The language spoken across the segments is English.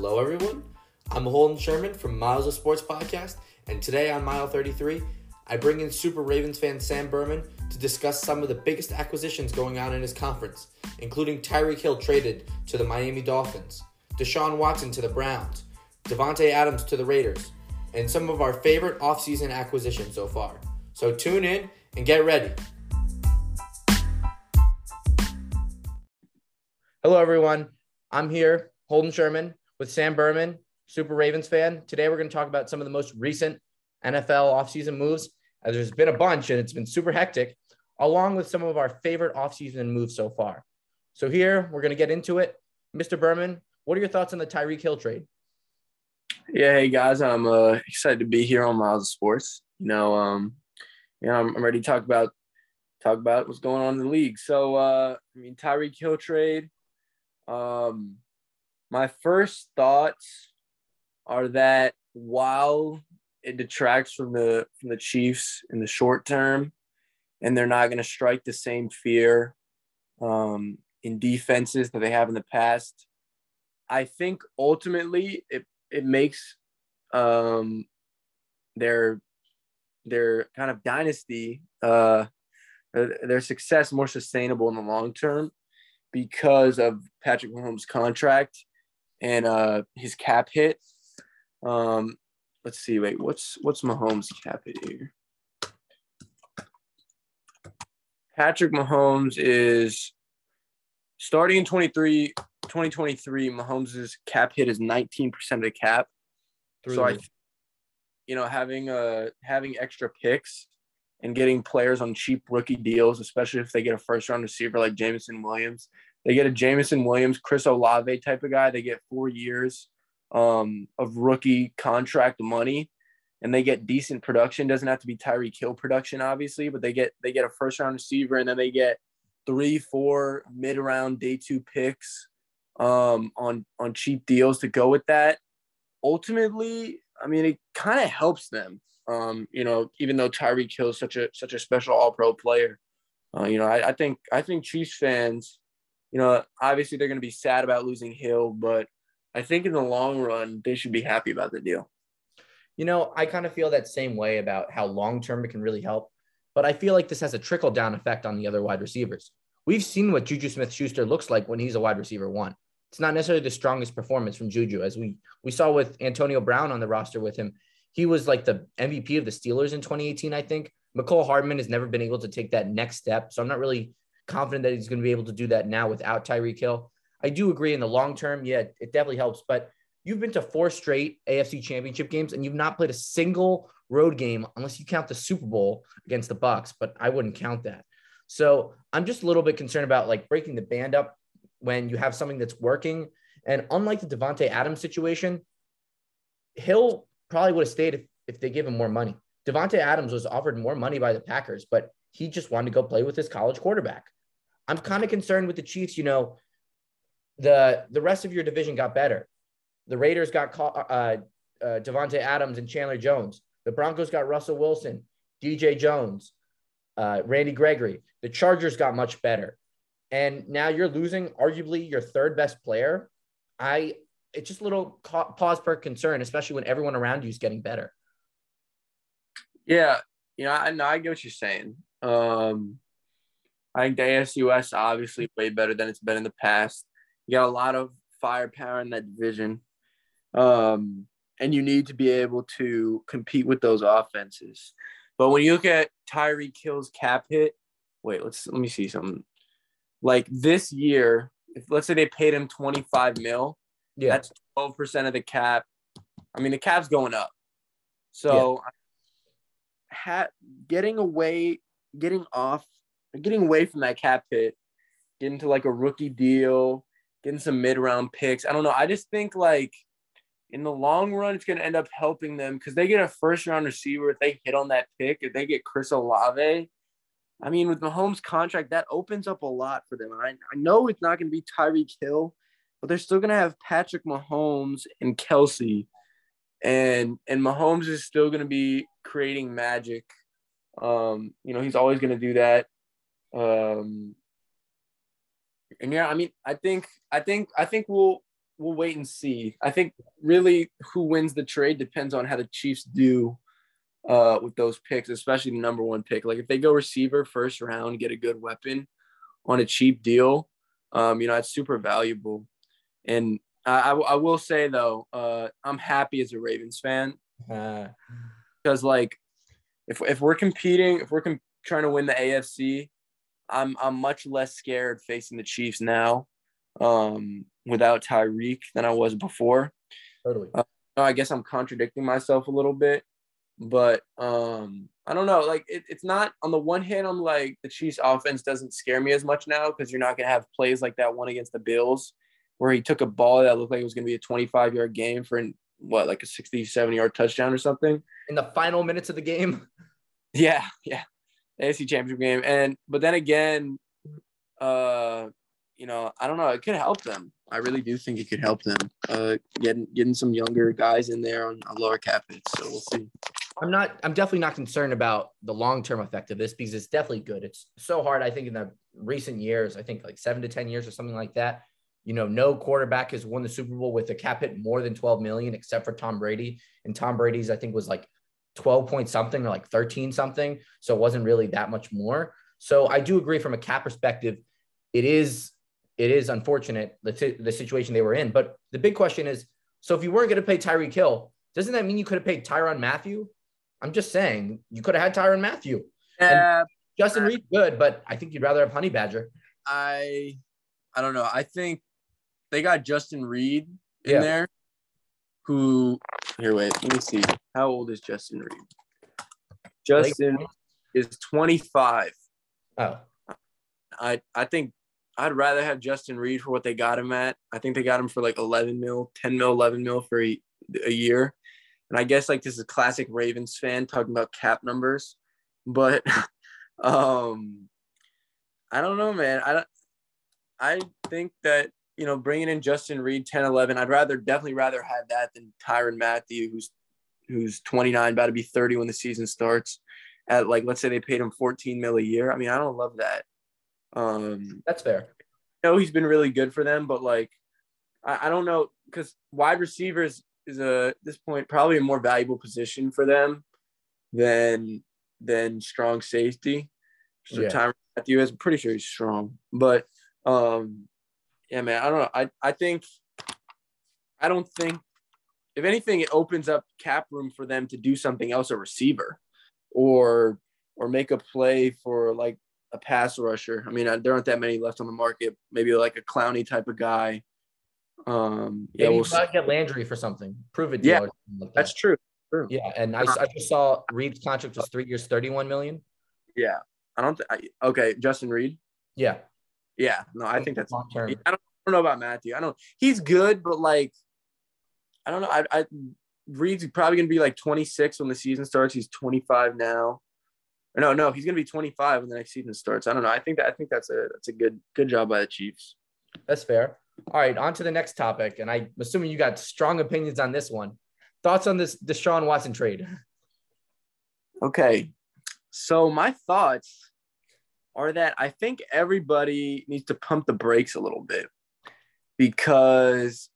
Hello, everyone. I'm Holden Sherman from Miles of Sports Podcast, and today on Mile 33, I bring in Super Ravens fan Sam Berman to discuss some of the biggest acquisitions going on in his conference, including Tyreek Hill traded to the Miami Dolphins, Deshaun Watson to the Browns, Davante Adams to the Raiders, and some of our favorite offseason acquisitions so far. So tune in and get ready. Hello, everyone. I'm here, Holden Sherman, with Sam Berman, Super Ravens fan. Today, we're going to talk about some of the most recent NFL offseason moves. As there's been a bunch and it's been super hectic, along with some of our favorite offseason moves so far. So, here, we're going to get into it. Mr. Berman, what are your thoughts on the Tyreek Hill trade? Yeah, hey guys, I'm uh, excited to be here on Miles of Sports. You know, um, you know, I'm, I'm ready to talk about talk about what's going on in the league. So, uh, I mean, Tyreek Hill trade um, my first thoughts are that while it detracts from the from the Chiefs in the short term, and they're not going to strike the same fear um, in defenses that they have in the past. I think ultimately it it makes um, their their kind of dynasty uh, their success more sustainable in the long term because of Patrick Mahomes' contract and uh, his cap hit. Um, let's see. Wait, what's what's Mahomes' cap hit here? Patrick Mahomes is starting in 23, 2023. Mahomes' cap hit is 19% of the cap. so I, you know, having uh having extra picks and getting players on cheap rookie deals, especially if they get a first round receiver like Jameson Williams. They get a Jameson Williams, Chris Olave type of guy. They get four years um, of rookie contract money, and they get decent production. Doesn't have to be Tyreek Hill production, obviously, but they get they get a first round receiver, and then they get three, four mid round day two picks um, on on cheap deals to go with that. Ultimately, I mean, it kind of helps them um, you know, even though Tyreek Hill is such a such a special All Pro player, uh, you know, I, I, think I think Chiefs fans, you know, obviously they're going to be sad about losing Hill, but I think in the long run they should be happy about the deal. You know, I kind of feel that same way about how long term it can really help, but I feel like this has a trickle down effect on the other wide receivers. We've seen what Juju Smith Schuster looks like when he's a wide receiver one. It's not necessarily the strongest performance from Juju, as we we saw with Antonio Brown on the roster with him he was like the MVP of the Steelers in 2018, I think. Mecole Hardman has never been able to take that next step. So I'm not really confident that he's going to be able to do that now without Tyreek Hill. I do agree in the long term. Yeah, it definitely helps. But you've been to four straight AFC championship games and you've not played a single road game unless you count the Super Bowl against the Bucks, but I wouldn't count that. So I'm just a little bit concerned about like breaking the band up when you have something that's working. And unlike the Davante Adams situation, Hill probably would have stayed if, if they gave him more money. Davante Adams was offered more money by the Packers, but he just wanted to go play with his college quarterback. I'm kind of concerned with the Chiefs. You know, the the rest of your division got better. The Raiders got uh, uh, Davante Adams and Chandler Jones. The Broncos got Russell Wilson, DJ Jones, uh, Randy Gregory. The Chargers got much better, and now you're losing arguably your third best player. I it's just a little pause per concern, especially when everyone around you is getting better. Yeah, you know, I know I get what you're saying. Um, I think the ASUS obviously way better than it's been in the past. You got a lot of firepower in that division, um, and you need to be able to compete with those offenses. But when you look at Tyreek Hill's cap hit, wait, let's let me see something. Like this year, if let's say they paid him 25 mil, yeah. That's 12% of the cap. I mean, the cap's going up. So yeah. ha- getting away, getting off, getting away from that cap hit, getting to like a rookie deal, getting some mid round picks. I don't know. I just think like in the long run, it's going to end up helping them because they get a first round receiver. If they hit on that pick, if they get Chris Olave, I mean, with Mahomes' contract, that opens up a lot for them. I, I know it's not going to be Tyreek Hill but they're still gonna have Patrick Mahomes and Kelce, and and Mahomes is still gonna be creating magic. Um, you know, he's always gonna do that. Um, and yeah, I mean, I think I think I think we'll we'll wait and see. I think really who wins the trade depends on how the Chiefs do uh, with those picks, especially the number one pick. Like if they go receiver first round, get a good weapon on a cheap deal, um, you know, that's super valuable. And I, I, will say though, uh, I'm happy as a Ravens fan because uh. like if if we're competing, if we're com- trying to win the AFC, I'm I'm much less scared facing the Chiefs now um, without Tyreek than I was before. Totally. Uh, I guess I'm contradicting myself a little bit, but um, I don't know. Like it, it's not on the one hand, I'm like the Chiefs offense doesn't scare me as much now because you're not gonna have plays like that one against the Bills where he took a ball that looked like it was gonna be a 25 yard game for an, what like a 60, 70 yard touchdown or something in the final minutes of the game. Yeah, yeah, AFC Championship game, and but then again, uh, you know, I don't know. It could help them. I really do think it could help them. Uh, getting getting some younger guys in there on, on lower cap hits. So we'll see. I'm not. I'm definitely not concerned about the long term effect of this because it's definitely good. It's so hard. I think in the recent years, I think like seven to ten years or something like that. You know, no quarterback has won the Super Bowl with a cap hit more than 12 million, except for Tom Brady. And Tom Brady's, I think, was like 12 point something or like 13 something. So it wasn't really that much more. So I do agree from a cap perspective, it is it is unfortunate the, t- the situation they were in. But the big question is, so if you weren't going to pay Tyreek Hill, doesn't that mean you could have paid Tyrann Mathieu? I'm just saying you could have had Tyrann Mathieu. Yeah, uh, Justin Reid good, but I think you'd rather have Honey Badger. I I don't know. I think they got Justin Reid in yeah. there, who here. Wait, let me see. How old is Justin Reid? Justin is 25. Oh, I I think I'd rather have Justin Reid for what they got him at. I think they got him for like 11 mil, 10 mil, 11 mil for a, a year. And I guess like this is a classic Ravens fan talking about cap numbers, but um, I don't know, man. I don't. I think that you know bringing in Justin Reid 10, 11, I'd rather definitely rather have that than Tyrann Mathieu, who's who's 29, about to be 30 when the season starts. At like let's say they paid him 14 mil a year. I mean, I don't love that. Um, That's fair. No, know he's been really good for them, but like I, I don't know because wide receivers is a this point probably a more valuable position for them than than strong safety. So yeah. Tyrann Mathieu is pretty sure he's strong, but um, yeah, man, I don't know. I I think I don't think if anything, it opens up cap room for them to do something else, a receiver, or or make a play for like a pass rusher. I mean, there aren't that many left on the market. Maybe like a Clowney type of guy um, yeah, we'll get Landry for something. Prove it. Yeah, like that. that's true. true. Yeah, and I, I just saw Reid's contract was three years, thirty-one million. Yeah, I don't. Th- okay, Justin Reid. Yeah. Yeah. No, I think that's long term. I don't, I don't know about Mathieu. I don't. He's good, but like, I don't know. I, I Reid's probably gonna be like twenty-six when the season starts. He's twenty-five now. Or no, no, he's gonna be twenty-five when the next season starts. I don't know. I think that I think that's a that's a good good job by the Chiefs. That's fair. All right, on to the next topic. And I'm assuming you got strong opinions on this one. Thoughts on this Deshaun Watson trade? Okay. So my thoughts are that I think everybody needs to pump the brakes a little bit because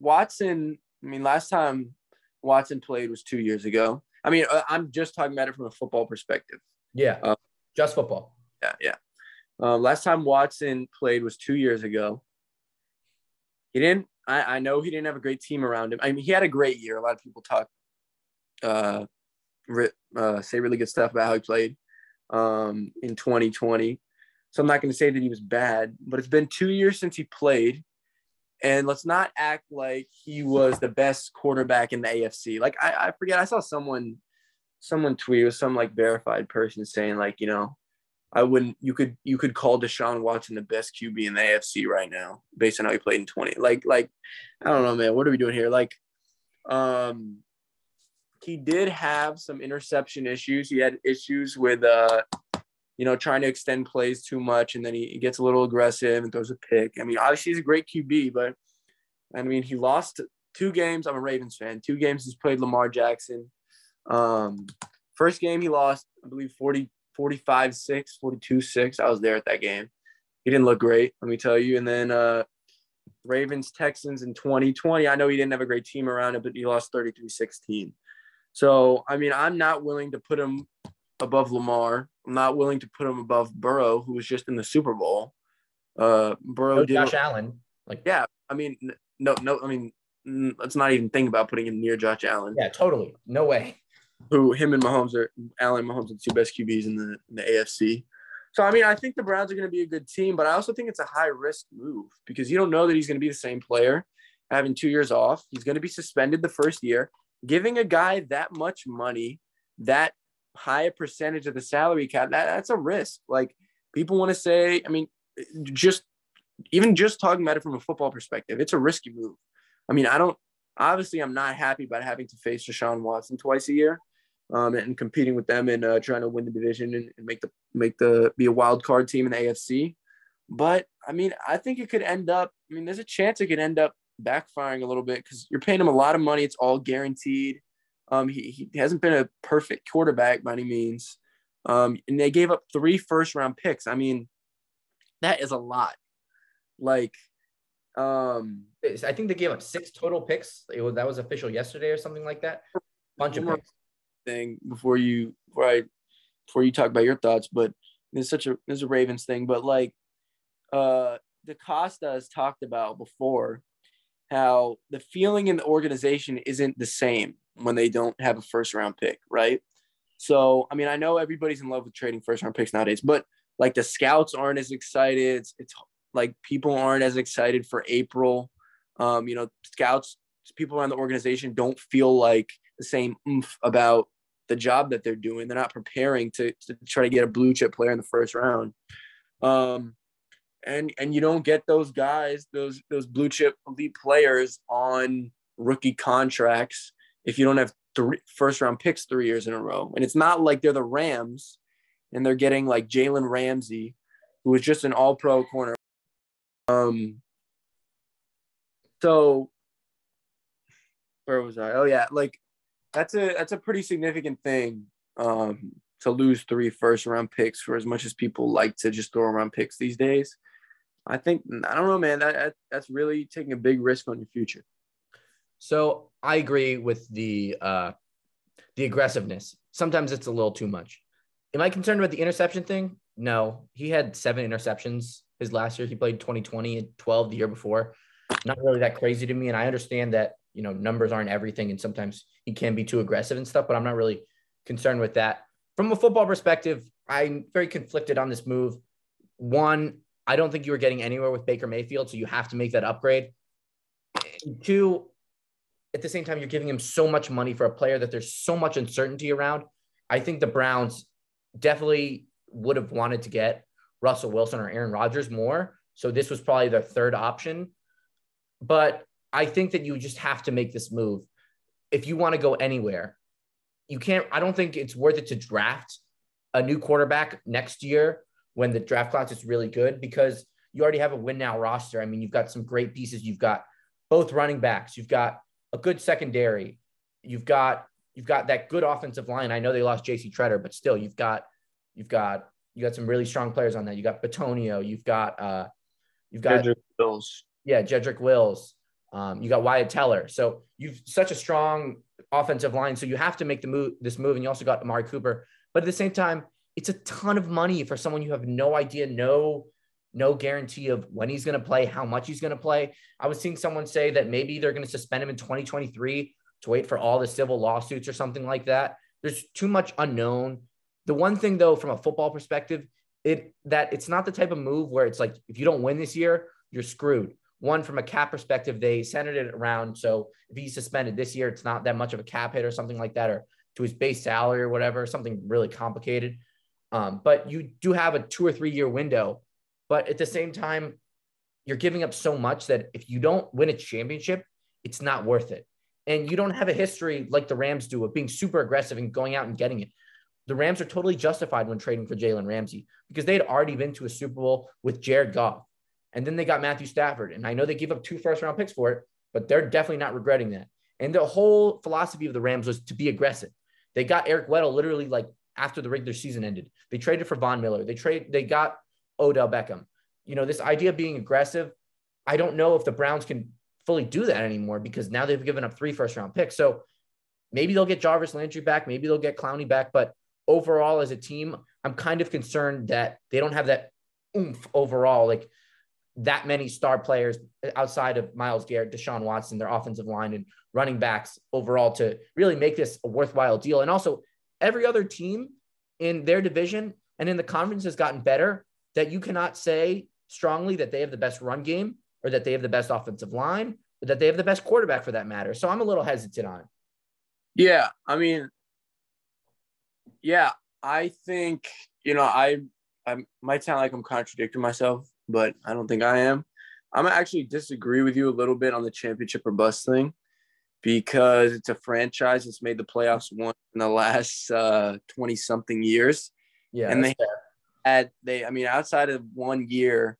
Watson, I mean, last time Watson played was two years ago. I mean, uh, I'm just talking about it from a football perspective. Yeah. Uh, just football. Yeah. Yeah. Um, last time Watson played was two years ago. He didn't. I, I know he didn't have a great team around him. I mean, he had a great year. A lot of people talk, uh, re, uh say really good stuff about how he played um, in 2020. So I'm not going to say that he was bad, but it's been two years since he played. And let's not act like he was the best quarterback in the AFC. Like I, I forget, I saw someone, someone tweet with some like verified person saying like, you know, I wouldn't. You could you could call Deshaun Watson the best QB in the AFC right now, based on how he played in twenty. Like like, I don't know, man. What are we doing here? Like, um, he did have some interception issues. He had issues with uh, you know, trying to extend plays too much, and then he, gets a little aggressive and throws a pick. I mean, obviously he's a great QB, but I mean he lost two games. I'm a Ravens fan. Two games he's played Lamar Jackson. Um, first game he lost, I believe, 40 45 6, 42 6. I was there at that game. He didn't look great, let me tell you. And then uh, Ravens, Texans in 2020. I know he didn't have a great team around it, but he lost 33 16. So, I mean, I'm not willing to put him above Lamar. I'm not willing to put him above Burrow, who was just in the Super Bowl. Uh, Burrow No. Josh Allen. Like, Yeah, I mean, no, no. I mean, let's not even think about putting him near Josh Allen. yeah, totally. No way. Who him and Mahomes are Allen and Mahomes are the two best QBs in the in the AFC. So I mean, I think the Browns are going to be a good team, but I also think it's a high risk move because you don't know that he's going to be the same player having two years off. He's going to be suspended the first year. Giving a guy that much money, that high a percentage of the salary cap, that, that's a risk. Like people want to say, I mean, just even just talking about it from a football perspective, it's a risky move. I mean, I don't obviously I'm not happy about having to face Deshaun Watson twice a year um, and competing with them and uh, trying to win the division and, and make the make the be a wild card team in the AFC. But I mean, I think it could end up. I mean, there's a chance it could end up backfiring a little bit because you're paying him a lot of money. It's all guaranteed. Um, he, he hasn't been a perfect quarterback by any means. Um, and they gave up three first round picks. I mean, that is a lot. Like, um, I think they gave up six total picks. It was, that was official yesterday or something like that. Bunch of picks. thing before you before I before you talk about your thoughts, but it's such a it's a Ravens thing, but like uh DeCosta has talked about before how the feeling in the organization isn't the same when they don't have a first round pick, right? So I mean I know everybody's in love with trading first round picks nowadays, but like the scouts aren't as excited. It's, it's like people aren't as excited for April. Um, you know, scouts, people around the organization don't feel like the same oomph about the job that they're doing. They're not preparing to, to try to get a blue chip player in the first round. Um, and and you don't get those guys, those those blue chip elite players on rookie contracts if you don't have three first round picks three years in a row. And it's not like they're the Rams and they're getting like Jalen Ramsey, who was just an all pro corner. Um so where was I? Oh yeah, like that's a that's a pretty significant thing um, to lose three first round picks for as much as people like to just throw around picks these days. I think I don't know, man. That, that that's really taking a big risk on your future. So I agree with the uh, the aggressiveness. Sometimes it's a little too much. Am I concerned about the interception thing? No, he had seven interceptions his last year. He played 2020 and 12 the year before. Not really that crazy to me. And I understand that, you know, numbers aren't everything. And sometimes he can be too aggressive and stuff, but I'm not really concerned with that. From a football perspective, I'm very conflicted on this move. One, I don't think you were getting anywhere with Baker Mayfield. So you have to make that upgrade. Two, at the same time, you're giving him so much money for a player that there's so much uncertainty around. I think the Browns definitely would have wanted to get Russell Wilson or Aaron Rodgers more. So this was probably their third option. But I think that you just have to make this move. If you want to go anywhere, you can't, I don't think it's worth it to draft a new quarterback next year when the draft class is really good because you already have a win now roster. I mean, you've got some great pieces. You've got both running backs, you've got a good secondary, you've got you've got that good offensive line. I know they lost JC Tretter, but still you've got you've got you got some really strong players on that. You got Bitonio, you've got uh you've got Jedrick Wills. yeah, Jedrick Wills. Um, you got Wyatt Teller. So you've such a strong offensive line. So you have to make the move this move. And you also got Amari Cooper. But at the same time, it's a ton of money for someone you have no idea, no, no guarantee of when he's going to play, how much he's going to play. I was seeing someone say that maybe they're going to suspend him in 2023 to wait for all the civil lawsuits or something like that. There's too much unknown. The one thing though, from a football perspective, it that it's not the type of move where it's like if you don't win this year, you're screwed. One, from a cap perspective, they centered it around. So if he's suspended this year, it's not that much of a cap hit or something like that, or to his base salary or whatever, something really complicated. Um, but you do have a two or three year window. But at the same time, you're giving up so much that if you don't win a championship, it's not worth it. And you don't have a history like the Rams do of being super aggressive and going out and getting it. The Rams are totally justified when trading for Jalen Ramsey because they had already been to a Super Bowl with Jared Goff. And then they got Matthew Stafford. And I know they gave up two first round picks for it, but they're definitely not regretting that. And the whole philosophy of the Rams was to be aggressive. They got Eric Weddle literally like after the regular season ended. They traded for Von Miller. They trade they got Odell Beckham. You know, this idea of being aggressive, I don't know if the Browns can fully do that anymore because now they've given up three first round picks. So maybe they'll get Jarvis Landry back, maybe they'll get Clowney back, but overall as a team, I'm kind of concerned that they don't have that oomph overall, like that many star players outside of Myles Garrett, Deshaun Watson, their offensive line and running backs overall to really make this a worthwhile deal. And also every other team in their division and in the conference has gotten better that you cannot say strongly that they have the best run game or that they have the best offensive line or that they have the best quarterback for that matter. So I'm a little hesitant on. Yeah, I mean, yeah, I think you know I I might sound like I'm contradicting myself, but I don't think I am. I'm actually disagree with you a little bit on the championship or bust thing because it's a franchise that's made the playoffs once in the last uh, 20 something years. Yeah. And they had, they, I mean, outside of one year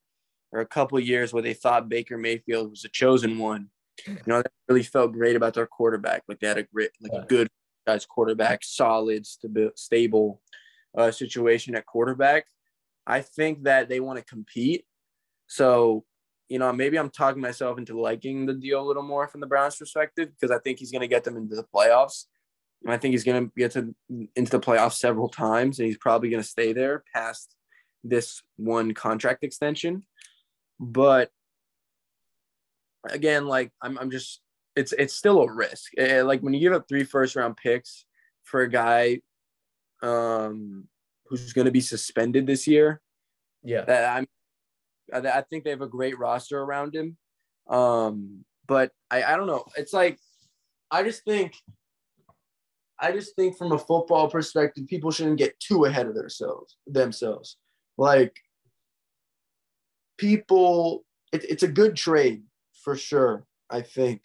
or a couple years where they thought Baker Mayfield was a chosen one, you know, they really felt great about their quarterback. Like they had a great, like yeah. a good guys quarterback, solid, stable, stable uh, situation at quarterback. I think that they want to compete. So you know, maybe I'm talking myself into liking the deal a little more from the Browns' perspective because I think he's going to get them into the playoffs. And I think he's going to get to into the playoffs several times, and he's probably going to stay there past this one contract extension. But again, like I'm, I'm just it's it's still a risk. Eh, like when you give up three first round picks for a guy um, who's going to be suspended this year. Yeah, that I'm I, think they have a great roster around him. Um, but I, I don't know. It's like I just think I just think from a football perspective, people shouldn't get too ahead of themselves themselves. Like people, it, it's a good trade for sure, I think,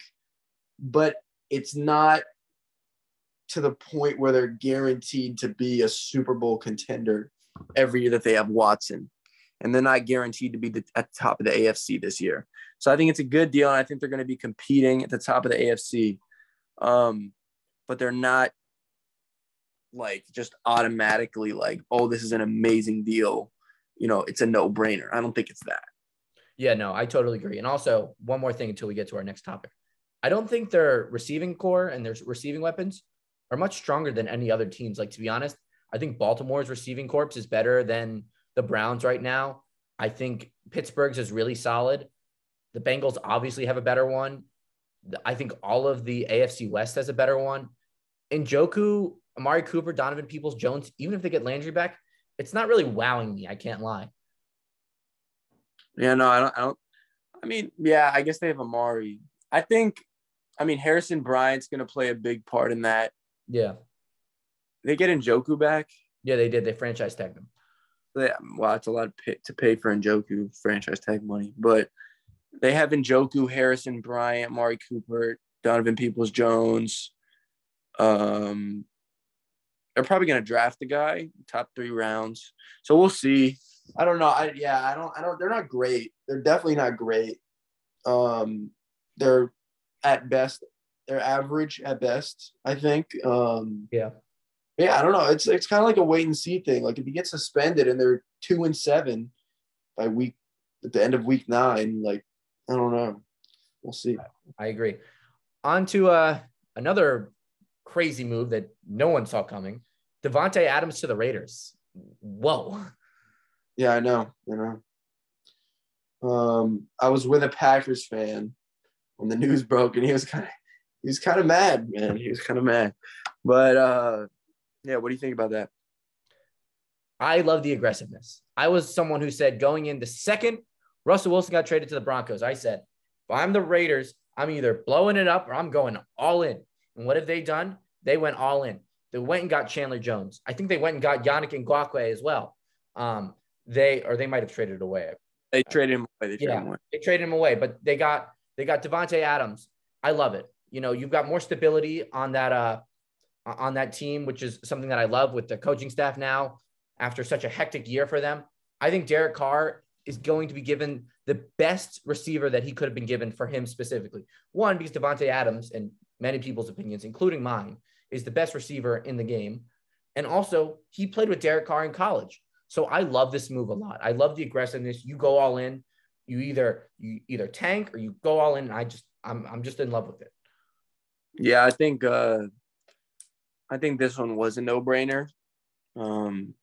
but it's not to the point where they're guaranteed to be a Super Bowl contender every year that they have Watson and they're not guaranteed to be the, at the top of the AFC this year. So I think it's a good deal, and I think they're going to be competing at the top of the AFC. Um, but they're not like just automatically like, oh, this is an amazing deal. You know, it's a no brainer. I don't think it's that. Yeah, no, I totally agree. And also, one more thing until we get to our next topic. I don't think their receiving corps and their receiving weapons are much stronger than any other teams. Like, to be honest, I think Baltimore's receiving corps is better than the Browns right now. I think Pittsburgh's is really solid. The Bengals obviously have a better one. I think all of the AFC West has a better one. Njoku, Amari Cooper, Donovan Peoples Jones, even if they get Landry back, it's not really wowing me. I can't lie. Yeah, no, I don't. I, don't, I mean, yeah, I guess they have Amari. I think, I mean, Harrison Bryant's going to play a big part in that. Yeah. They get Njoku back. Yeah, they did. They franchise tagged him well, it's a lot pay, to pay for Njoku franchise tag money, but they have Njoku, Harrison Bryant, Mari Cooper, Donovan Peoples Jones. Um, they're probably going to draft the guy top three rounds, so we'll see. I don't know. I yeah, I don't. I don't. They're not great. They're definitely not great. Um, they're at best. They're average at best. I think. Um, yeah yeah, I don't know. It's it's kind of like a wait and see thing. Like if you get suspended and they're two and seven by week at the end of week nine, like I don't know. We'll see. I agree. On to uh, another crazy move that no one saw coming. Davante Adams to the Raiders. Whoa. Yeah, I know. You know. Um, I was with a Packers fan when the news broke, and he was kind of he was kind of mad, man. He was kind of mad. But uh yeah, what do you think about that? I love the aggressiveness. I was someone who said going in the second Russell Wilson got traded to the Broncos, I said, if I'm the Raiders, I'm either blowing it up or I'm going all in. And what have they done? They went all in. They went and got Chandler Jones. I think they went and got Yannick and Ngakoue as well. Um, they or they might have traded away. They traded him away. They traded yeah, him away. They traded him away, but they got they got Davante Adams. I love it. You know, you've got more stability on that uh on that team, which is something that I love with the coaching staff now after such a hectic year for them. I think Derek Carr is going to be given the best receiver that he could have been given for him specifically. One, because Davante Adams, and many people's opinions, including mine, is the best receiver in the game. And also, he played with Derek Carr in college. So I love this move a lot. I love the aggressiveness. You go all in. you either you either tank or you go all in. And I just I'm I'm just in love with it. Yeah, I think uh I think this one was a no-brainer. Um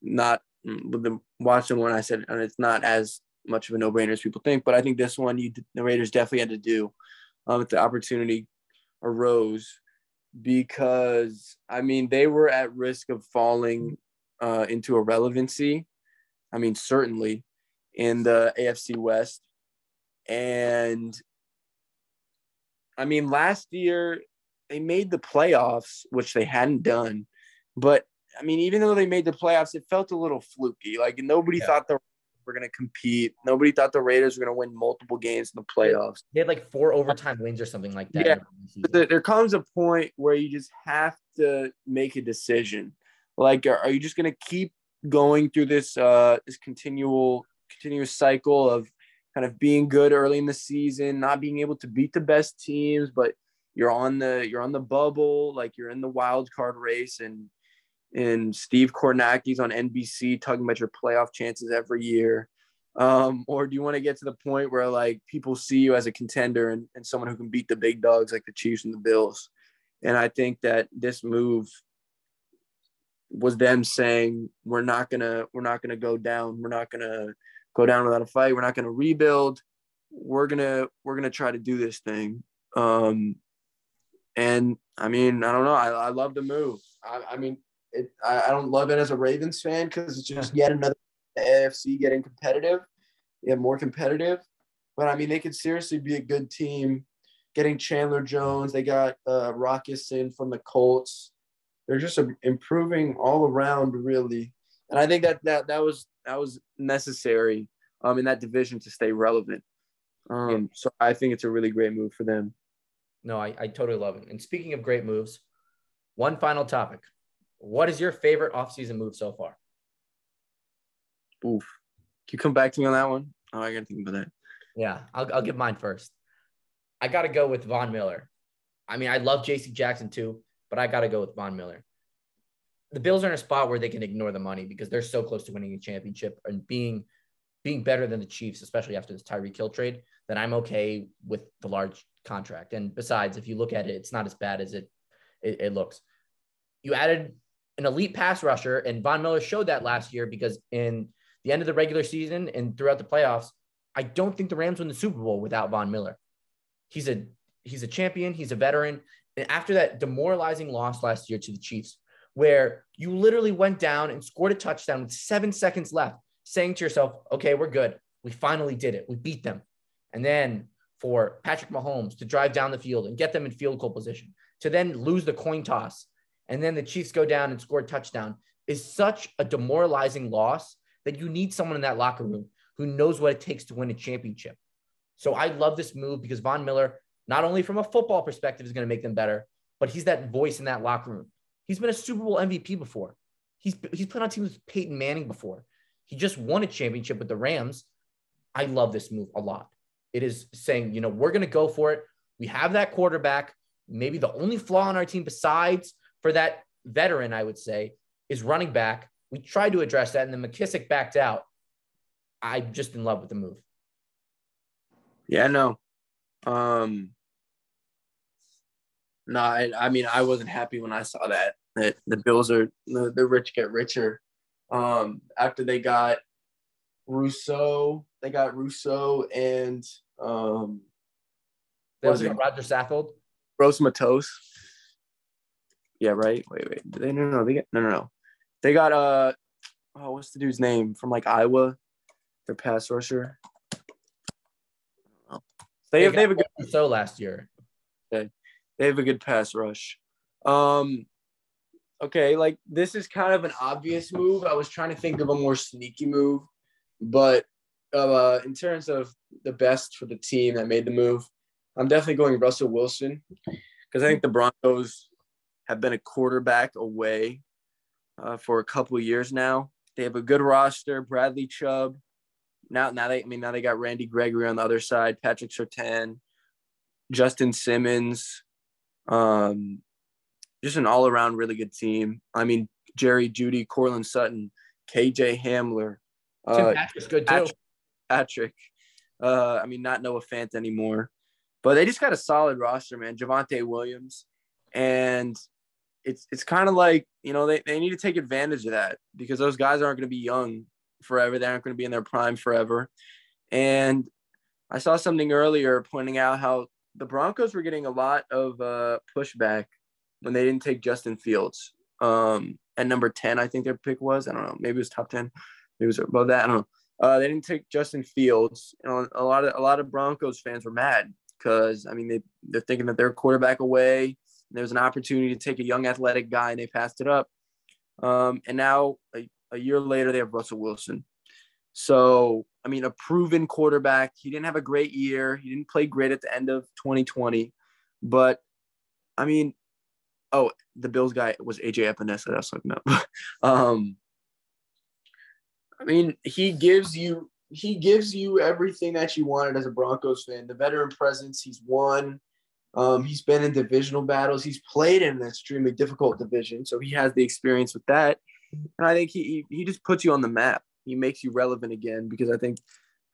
not with the Washington one I said and it's not as much of a no-brainer as people think, but I think this one you the Raiders definitely had to do um if the opportunity arose because I mean they were at risk of falling uh, into irrelevancy. I mean certainly in the AFC West, and I mean last year they made the playoffs, which they hadn't done, but I mean even though they made the playoffs, it felt a little fluky. Like nobody yeah. thought the were going to compete. Nobody thought the Raiders were going to win multiple games in the playoffs. They had like four overtime wins or something like that. Yeah. There comes a point where you just have to make a decision. Like, are you just going to keep going through this uh this continual continuous cycle of kind of being good early in the season, not being able to beat the best teams, but you're on the you're on the bubble, like you're in the wild card race and and Steve Kornacki's on NBC talking about your playoff chances every year? Um, or do you want to get to the point where like people see you as a contender and, and someone who can beat the big dogs like the Chiefs and the Bills? And I think that this move was them saying we're not gonna we're not gonna go down, we're not gonna go down without a fight, we're not gonna rebuild, we're gonna we're gonna try to do this thing. Um, and I mean, I don't know, I, I love the move. I, I mean, it, I, I don't love it as a Ravens fan because it's just yet another AFC getting competitive, yeah, more competitive. But I mean, they could seriously be a good team. Getting Chandler Jones, they got uh, in from the Colts. They're just improving all around, really. And I think that that that was that was necessary um, in that division to stay relevant. Um, so I think it's a really great move for them. No, I, I totally love it. And speaking of great moves, one final topic. What is your favorite offseason move so far? Oof. Can you come back to me on that one? Oh, I gotta think about that. Yeah, I'll, I'll give mine first. I gotta go with Von Miller. I mean, I love J.C. Jackson too, but I gotta go with Von Miller. The Bills are in a spot where they can ignore the money because they're so close to winning a championship and being being better than the Chiefs, especially after this Tyreek Hill trade. That I'm okay with the large contract. And besides, if you look at it, it's not as bad as it it, it looks. You added an elite pass rusher, and Von Miller showed that last year because in the end of the regular season and throughout the playoffs, I don't think the Rams win the Super Bowl without Von Miller. He's a he's a champion, he's a veteran. And after that demoralizing loss last year to the Chiefs, where you literally went down and scored a touchdown with seven seconds left, saying to yourself, okay, we're good. We finally did it. We beat them. And then for Patrick Mahomes to drive down the field and get them in field goal position, to then lose the coin toss and then the Chiefs go down and score a touchdown is such a demoralizing loss that you need someone in that locker room who knows what it takes to win a championship. So I love this move because Von Miller, not only from a football perspective, is going to make them better, but he's that voice in that locker room. He's been a Super Bowl MVP before. He's he's played on teams with Peyton Manning before. He just won a championship with the Rams. I love this move a lot. It is saying, you know, we're going to go for it. We have that quarterback. Maybe the only flaw on our team besides for that veteran, I would say, is running back. We tried to address that, and then McKissic backed out. I'm just in love with the move. Yeah, no. Um, no, I, I mean, I wasn't happy when I saw that that the Bills are the, the rich get richer. Um, after they got Rousseau, they got Rousseau and um, was it? Roger Saffold, Gross Matos. Yeah, right. Wait, wait. Did they? No, no, they get no, no, no. They got uh, oh, what's the dude's name from like Iowa? Their pass rusher. They, they have, they have a good so last year. Okay, they have a good pass rush. Um, okay, like this is kind of an obvious move. I was trying to think of a more sneaky move, but uh, in terms of the best for the team that made the move, I'm definitely going Russell Wilson because I think the Broncos have been a quarterback away uh, for a couple years now. They have a good roster. Bradley Chubb. Now, now they, I mean, now they got Randy Gregory on the other side, Patrick Surtain, Justin Simmons. Um, just an all-around really good team. I mean, Jerry Jeudy, Courtland Sutton, KJ Hamler. Uh, Patrick's good too. Patrick, Patrick Uh, I mean, not Noah Fant anymore, but they just got a solid roster, man. Javonte Williams, and it's it's kind of like you know they, they need to take advantage of that because those guys aren't going to be young forever. They aren't going to be in their prime forever. And I saw something earlier pointing out how the Broncos were getting a lot of uh, pushback when they didn't take Justin Fields. Um, at number 10, I think their pick was. I don't know. Maybe it was top 10. Maybe it was above that. I don't know. Uh, they didn't take Justin Fields. You know, a lot of a lot of Broncos fans were mad because I mean they they're thinking that they're a quarterback away. There was an opportunity to take a young athletic guy and they passed it up. Um, and now a, a year later they have Russell Wilson. So I mean, a proven quarterback. He didn't have a great year. He didn't play great at the end of 2020, but I mean, oh, the Bills guy was AJ Epenesa. That's looking up. um, I mean, he gives you he gives you everything that you wanted as a Broncos fan. The veteran presence, he's won. Um, he's been in divisional battles. He's played in an extremely difficult division, so he has the experience with that. And I think he he just puts you on the map. He makes you relevant again because I think,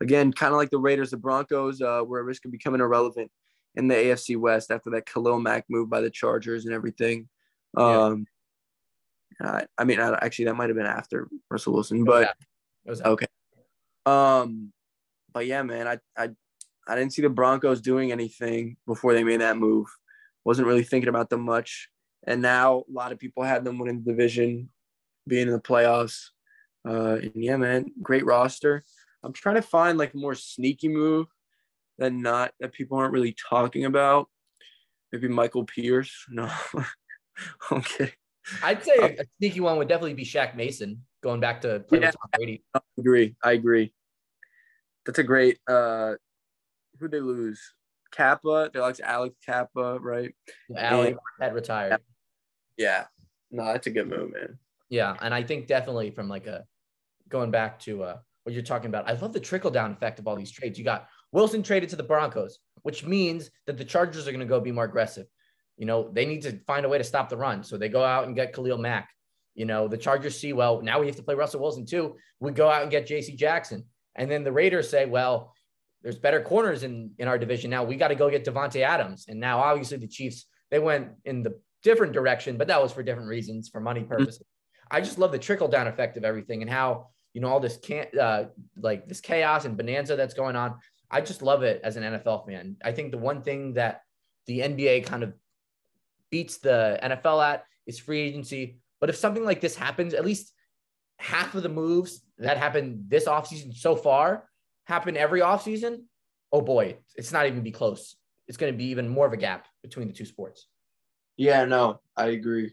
again, kind of like the Raiders, the Broncos uh, were at risk of becoming irrelevant in the AFC West after that Khalil Mack move by the Chargers and everything. Um, yeah. I, I mean, I, actually, that might have been after Russell Wilson, but okay. Um, but yeah, man, I, I I didn't see the Broncos doing anything before they made that move. Wasn't really thinking about them much, and now a lot of people had them winning the division, being in the playoffs. Uh, and yeah, man, great roster. I'm trying to find like a more sneaky move than not that people aren't really talking about. Maybe Michael Pierce. No, okay. I'd say a sneaky one would definitely be Shaq Mason going back to play yeah, with Tom Brady. I agree. I agree. That's a great. uh Who they lose? Cappa. They like Alex Cappa, right? Alex had retired. Yeah. No, that's a good move, man. Yeah, and I think definitely from like a going back to uh, what you're talking about, I love the trickle down effect of all these trades. You got Wilson traded to the Broncos, which means that the Chargers are going to go be more aggressive. You know, they need to find a way to stop the run. So they go out and get Khalil Mack. You know, the Chargers see, well, now we have to play Russell Wilson too. We go out and get JC Jackson. And then the Raiders say, well, there's better corners in, in our division now. We got to go get Davante Adams. And now obviously the Chiefs, they went in the different direction, but that was for different reasons, for money purposes. I just love the trickle down effect of everything and how you know all this can't uh, like this chaos and bonanza that's going on. I just love it as an NFL fan. I think the one thing that the NBA kind of beats the NFL at is free agency. But if something like this happens, at least half of the moves that happened this offseason so far happen every offseason. Oh boy, it's not even be close. It's going to be even more of a gap between the two sports. Yeah, no, I agree.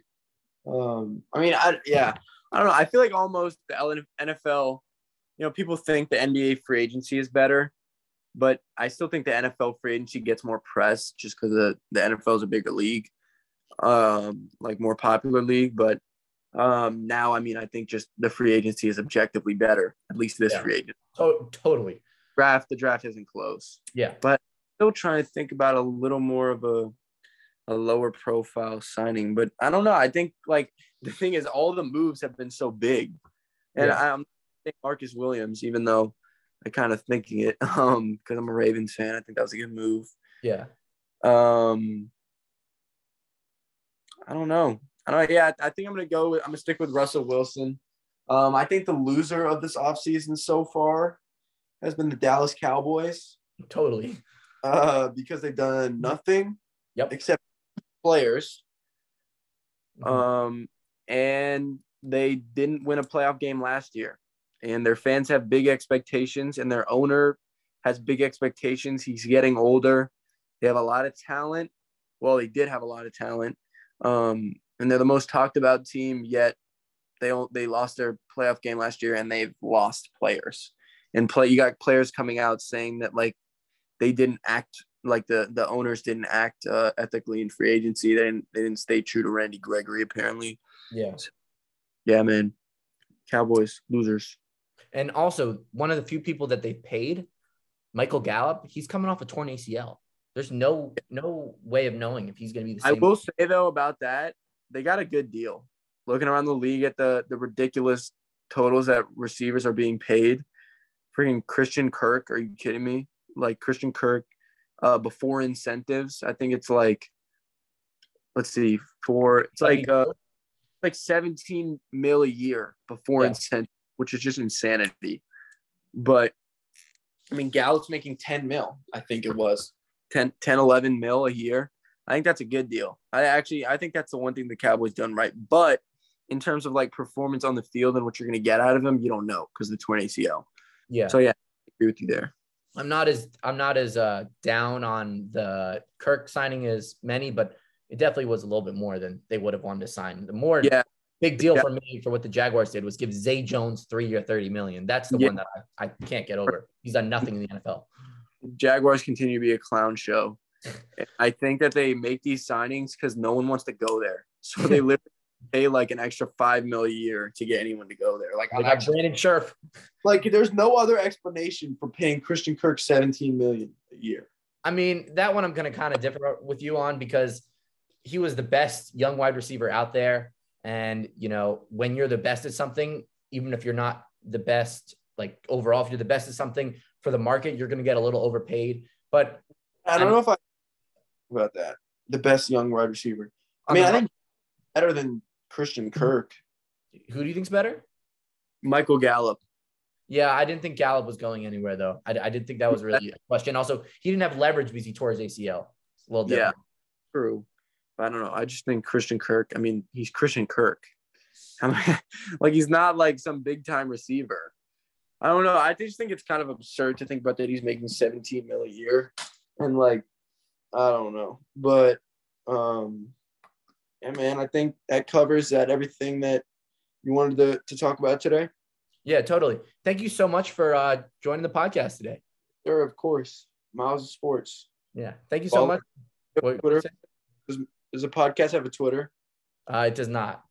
Um, I mean, I yeah, I don't know. I feel like almost the NFL, you know, people think the NBA free agency is better, but I still think the NFL free agency gets more press just because the the NFL is a bigger league, um, like more popular league. But um, now, I mean, I think just the free agency is objectively better, at least this yeah. free agent. To- totally. Draft the draft isn't close. Yeah, but still trying to think about a little more of a a lower profile signing. But I don't know. I think like the thing is, all the moves have been so big, and yeah. I'm think Marcus Williams, even though I kind of thinking it, um, because I'm a Ravens fan. I think that was a good move. Yeah. Um. I don't know. I don't. Yeah, I think I'm gonna go with I'm gonna stick with Russell Wilson. Um, I think the loser of this offseason so far has been the Dallas Cowboys. Totally. Uh, because they've done nothing. Yep. Except players. Mm-hmm. Um, and they didn't win a playoff game last year. And their fans have big expectations, and their owner has big expectations. He's getting older. They have a lot of talent. Well, they did have a lot of talent. Um, and they're the most talked about team yet. They they lost their playoff game last year, and they've lost players. And play, you got players coming out saying that like they didn't act like the the owners didn't act uh, ethically in free agency. They didn't they didn't stay true to Randy Gregory apparently. Yeah. So, yeah, man. Cowboys losers. And also one of the few people that they paid, Michael Gallup, he's coming off a torn ACL. There's no no way of knowing if he's going to be the same. I will say though about that, they got a good deal. Looking around the league at the the ridiculous totals that receivers are being paid. Freaking Christian Kirk, are you kidding me? like Christian Kirk uh, before incentives. I think it's like let's see, for it's like uh, like 17 mil a year before yeah. incentive, which is just insanity. But I mean, Gallup's making 10 mil, I think it was 10, 10, 11 mil a year. I think that's a good deal. I actually, I think that's the one thing the Cowboys done right. But in terms of like performance on the field and what you're going to get out of him, you don't know because the torn ACL. Yeah. So yeah, I agree with you there. I'm not as I'm not as uh, down on the Kirk signing as many, but it definitely was a little bit more than they would have wanted to sign. The more yeah. Big deal yeah. for me for what the Jaguars did was give Zay Jones three year, 30 million. That's the yeah. one that I, I can't get over. He's done nothing in the NFL. Jaguars continue to be a clown show. I think that they make these signings because no one wants to go there. So they literally pay like an extra five mil a year to get anyone to go there. Like I got Brandon Scherff. Like there's no other explanation for paying Christian Kirk 17 million a year. I mean, that one I'm gonna kind of differ with you on because he was the best young wide receiver out there. And you know, when you're the best at something, even if you're not the best, like overall, if you're the best at something for the market, you're gonna get a little overpaid. But I don't I'm, know if I about that. The best young wide receiver. I mean, I think better than Christian mm-hmm. Kirk. Who do you think's better? Michael Gallup. Yeah, I didn't think Gallup was going anywhere though. I, I didn't think that was really a question. Also, he didn't have leverage because he tore his ACL. It's a little different. Yeah, true. I don't know. I just think Christian Kirk. I mean, he's Christian Kirk. Like he's not like some big time receiver. I don't know. I just think it's kind of absurd to think about that he's making 17 mil a year, and like, I don't know. But um, yeah, man, I think that covers that everything that you wanted to, to talk about today. Yeah, totally. Thank you so much for uh, joining the podcast today. Sure, of course. Miles of Sports. Yeah, thank you so much. Twitter. Does, the podcast have a Twitter? Uh, it does not.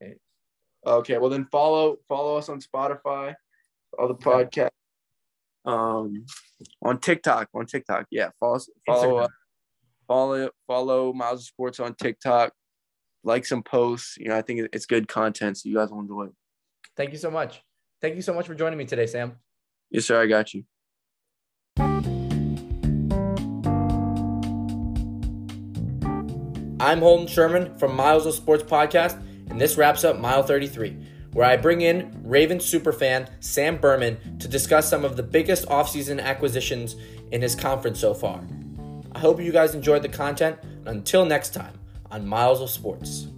Okay, well then follow follow us on Spotify, all the podcast, um, on TikTok. On TikTok, yeah. Follow follow uh, follow follow Miles of Sports on TikTok like some posts. You know, I think it's good content, so you guys will enjoy it. Thank you so much. Thank you so much for joining me today, Sam. Yes, sir. I got you. I'm Holden Sherman from Miles of Sports Podcast, and this wraps up Mile 33, where I bring in Ravens superfan Sam Berman to discuss some of the biggest offseason acquisitions in his conference so far. I hope you guys enjoyed the content. Until next time on Miles of Sports.